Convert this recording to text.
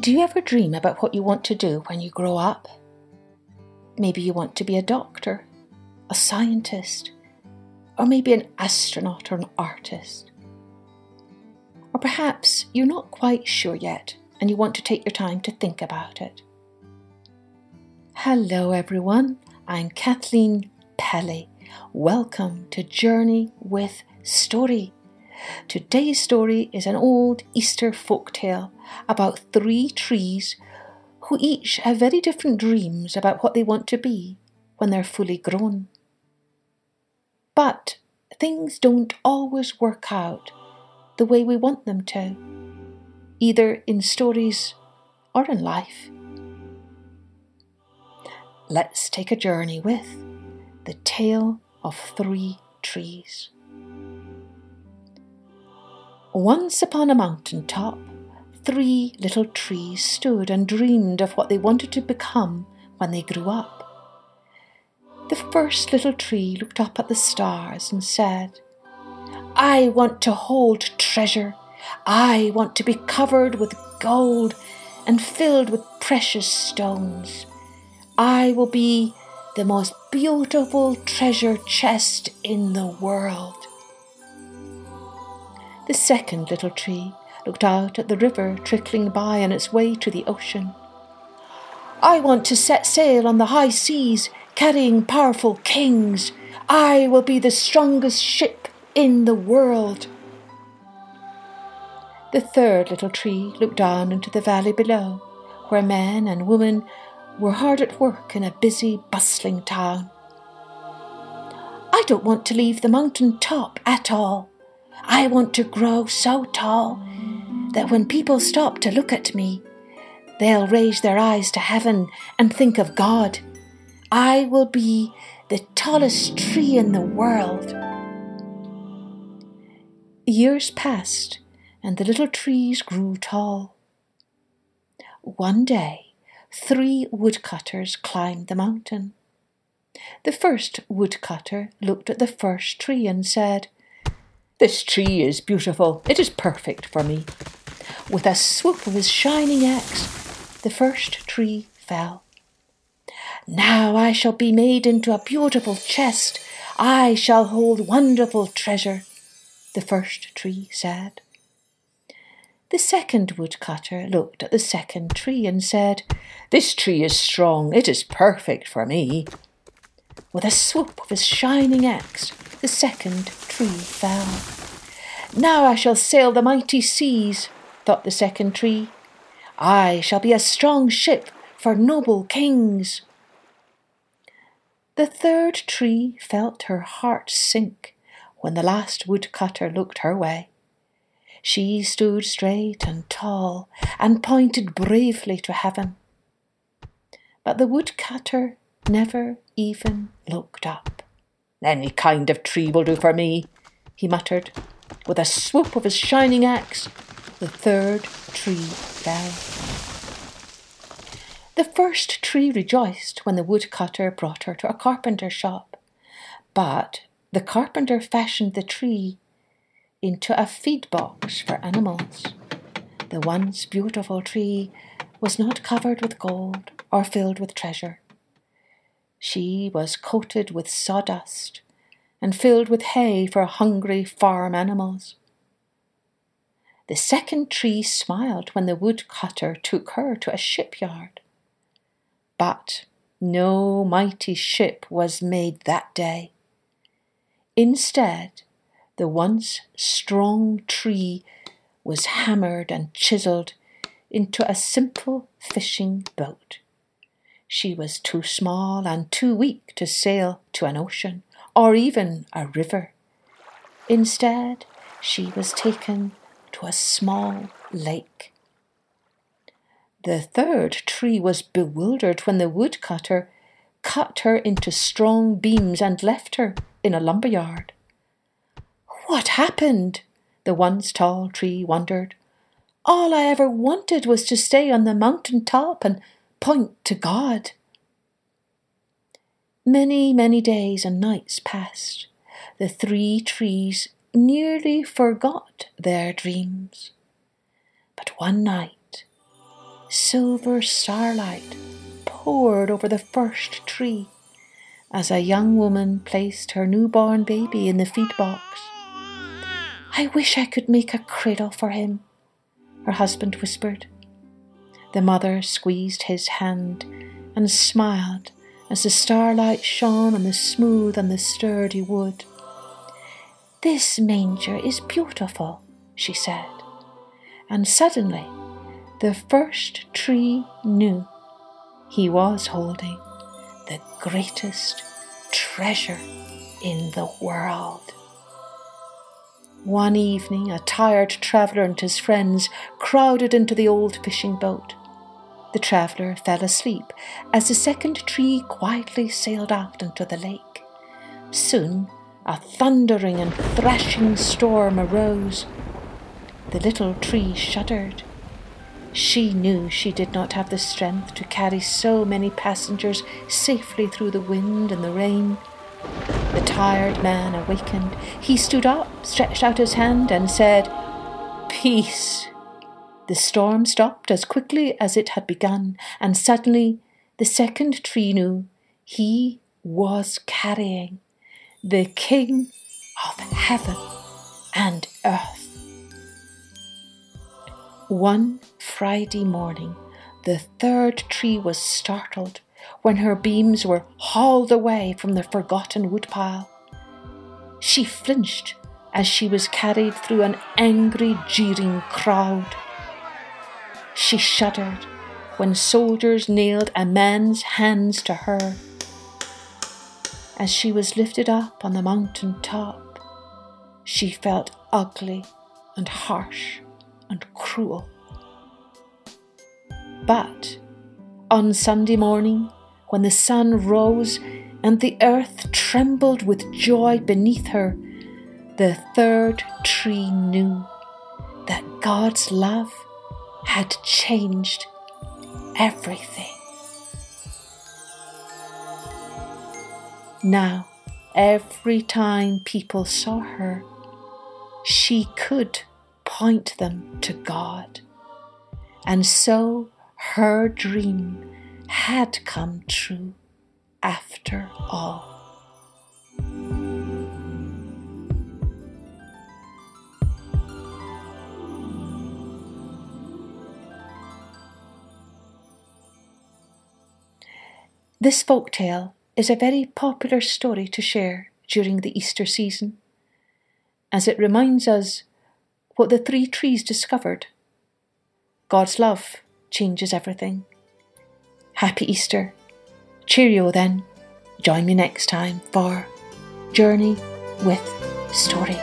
Do you ever dream about what you want to do when you grow up? Maybe you want to be a doctor, a scientist, or maybe an astronaut or an artist. Or perhaps you're not quite sure yet and you want to take your time to think about it. Hello, everyone. I'm Kathleen Pelley. Welcome to Journey with Story. Today's story is an old Easter folk tale about three trees who each have very different dreams about what they want to be when they're fully grown. But things don't always work out the way we want them to, either in stories or in life. Let's take a journey with the tale of three trees. Once upon a mountain top, three little trees stood and dreamed of what they wanted to become when they grew up. The first little tree looked up at the stars and said, I want to hold treasure. I want to be covered with gold and filled with precious stones. I will be the most beautiful treasure chest in the world. The second little tree looked out at the river trickling by on its way to the ocean. I want to set sail on the high seas, carrying powerful kings. I will be the strongest ship in the world. The third little tree looked down into the valley below, where men and women were hard at work in a busy, bustling town. I don't want to leave the mountain top at all. I want to grow so tall that when people stop to look at me, they'll raise their eyes to heaven and think of God. I will be the tallest tree in the world. Years passed, and the little trees grew tall. One day, three woodcutters climbed the mountain. The first woodcutter looked at the first tree and said, This tree is beautiful. It is perfect for me. With a swoop of his shining axe, the first tree fell. Now I shall be made into a beautiful chest. I shall hold wonderful treasure, the first tree said. The second woodcutter looked at the second tree and said, This tree is strong. It is perfect for me. With a swoop of his shining axe, the second tree fell. Now I shall sail the mighty seas, thought the second tree. I shall be a strong ship for noble kings. The third tree felt her heart sink when the last woodcutter looked her way. She stood straight and tall and pointed bravely to heaven. But the woodcutter never even looked up. Any kind of tree will do for me, he muttered. With a swoop of his shining axe, the third tree fell. The first tree rejoiced when the woodcutter brought her to a carpenter's shop, but the carpenter fashioned the tree into a feed box for animals. The once beautiful tree was not covered with gold or filled with treasure. She was coated with sawdust and filled with hay for hungry farm animals. The second tree smiled when the woodcutter took her to a shipyard. But no mighty ship was made that day. Instead, the once strong tree was hammered and chiselled into a simple fishing boat. She was too small and too weak to sail to an ocean or even a river. Instead, she was taken to a small lake. The third tree was bewildered when the woodcutter cut her into strong beams and left her in a lumber yard. What happened? The once tall tree wondered. All I ever wanted was to stay on the mountain top and point to God. Many, many days and nights passed. The three trees nearly forgot their dreams. But one night, silver starlight poured over the first tree as a young woman placed her newborn baby in the feed box. I wish I could make a cradle for him, her husband whispered. The mother squeezed his hand and smiled as the starlight shone on the smooth and the sturdy wood. This manger is beautiful, she said, and suddenly the first tree knew he was holding the greatest treasure in the world. One evening, a tired traveller and his friends crowded into the old fishing boat. The traveller fell asleep as the second tree quietly sailed out into the lake. Soon, a thundering and thrashing storm arose. The little tree shuddered. She knew she did not have the strength to carry so many passengers safely through the wind and the rain. The tired man awakened. He stood up, stretched out his hand, and said, Peace. The storm stopped as quickly as it had begun, and suddenly the second tree knew he was carrying the King of heaven and earth. One Friday morning, the third tree was startled when her beams were hauled away from the forgotten woodpile. She flinched as she was carried through an angry, jeering crowd. She shuddered when soldiers nailed a man's hands to her. As she was lifted up on the mountain top, she felt ugly and harsh and cruel. But on Sunday morning, when the sun rose and the earth trembled with joy beneath her, the third tree knew that God's love had changed everything. Now, every time people saw her, she could point them to God. And so her dream had come true after all. This folk tale is a very popular story to share during the Easter season, as it reminds us what the three trees discovered. God's love changes everything. Happy Easter. Cheerio then. Join me next time for Journey with Story.